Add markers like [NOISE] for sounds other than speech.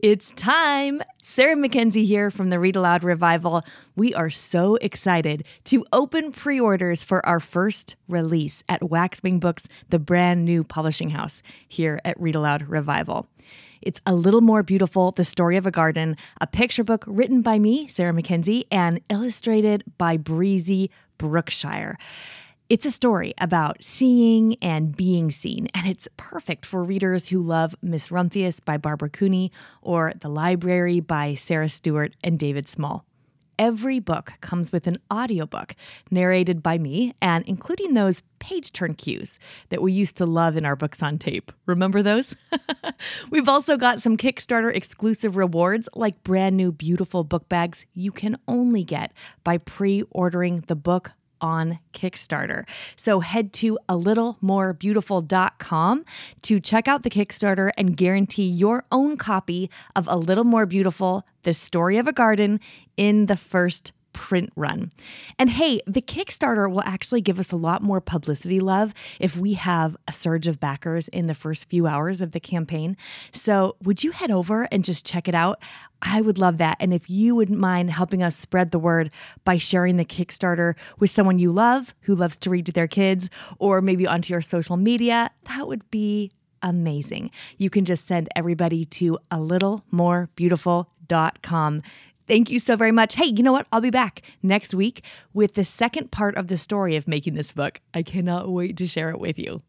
It's time. Sarah Mackenzie here from the Read Aloud Revival. We are so excited to open pre orders for our first release at Waxwing Books, the brand new publishing house here at Read Aloud Revival. It's a little more beautiful, The Story of a Garden, a picture book written by me, Sarah Mackenzie, and illustrated by Breezy Brookshire. It's a story about seeing and being seen, and it's perfect for readers who love Miss Rumphius by Barbara Cooney or The Library by Sarah Stewart and David Small. Every book comes with an audiobook narrated by me and including those page turn cues that we used to love in our books on tape. Remember those? [LAUGHS] We've also got some Kickstarter exclusive rewards like brand new beautiful book bags you can only get by pre ordering the book on Kickstarter. So head to a little more beautiful.com to check out the Kickstarter and guarantee your own copy of A Little More Beautiful, The Story of a Garden in the first print run. And hey, the Kickstarter will actually give us a lot more publicity love if we have a surge of backers in the first few hours of the campaign. So, would you head over and just check it out? I would love that. And if you wouldn't mind helping us spread the word by sharing the Kickstarter with someone you love who loves to read to their kids, or maybe onto your social media, that would be amazing. You can just send everybody to a little more beautiful.com. Thank you so very much. Hey, you know what? I'll be back next week with the second part of the story of making this book. I cannot wait to share it with you.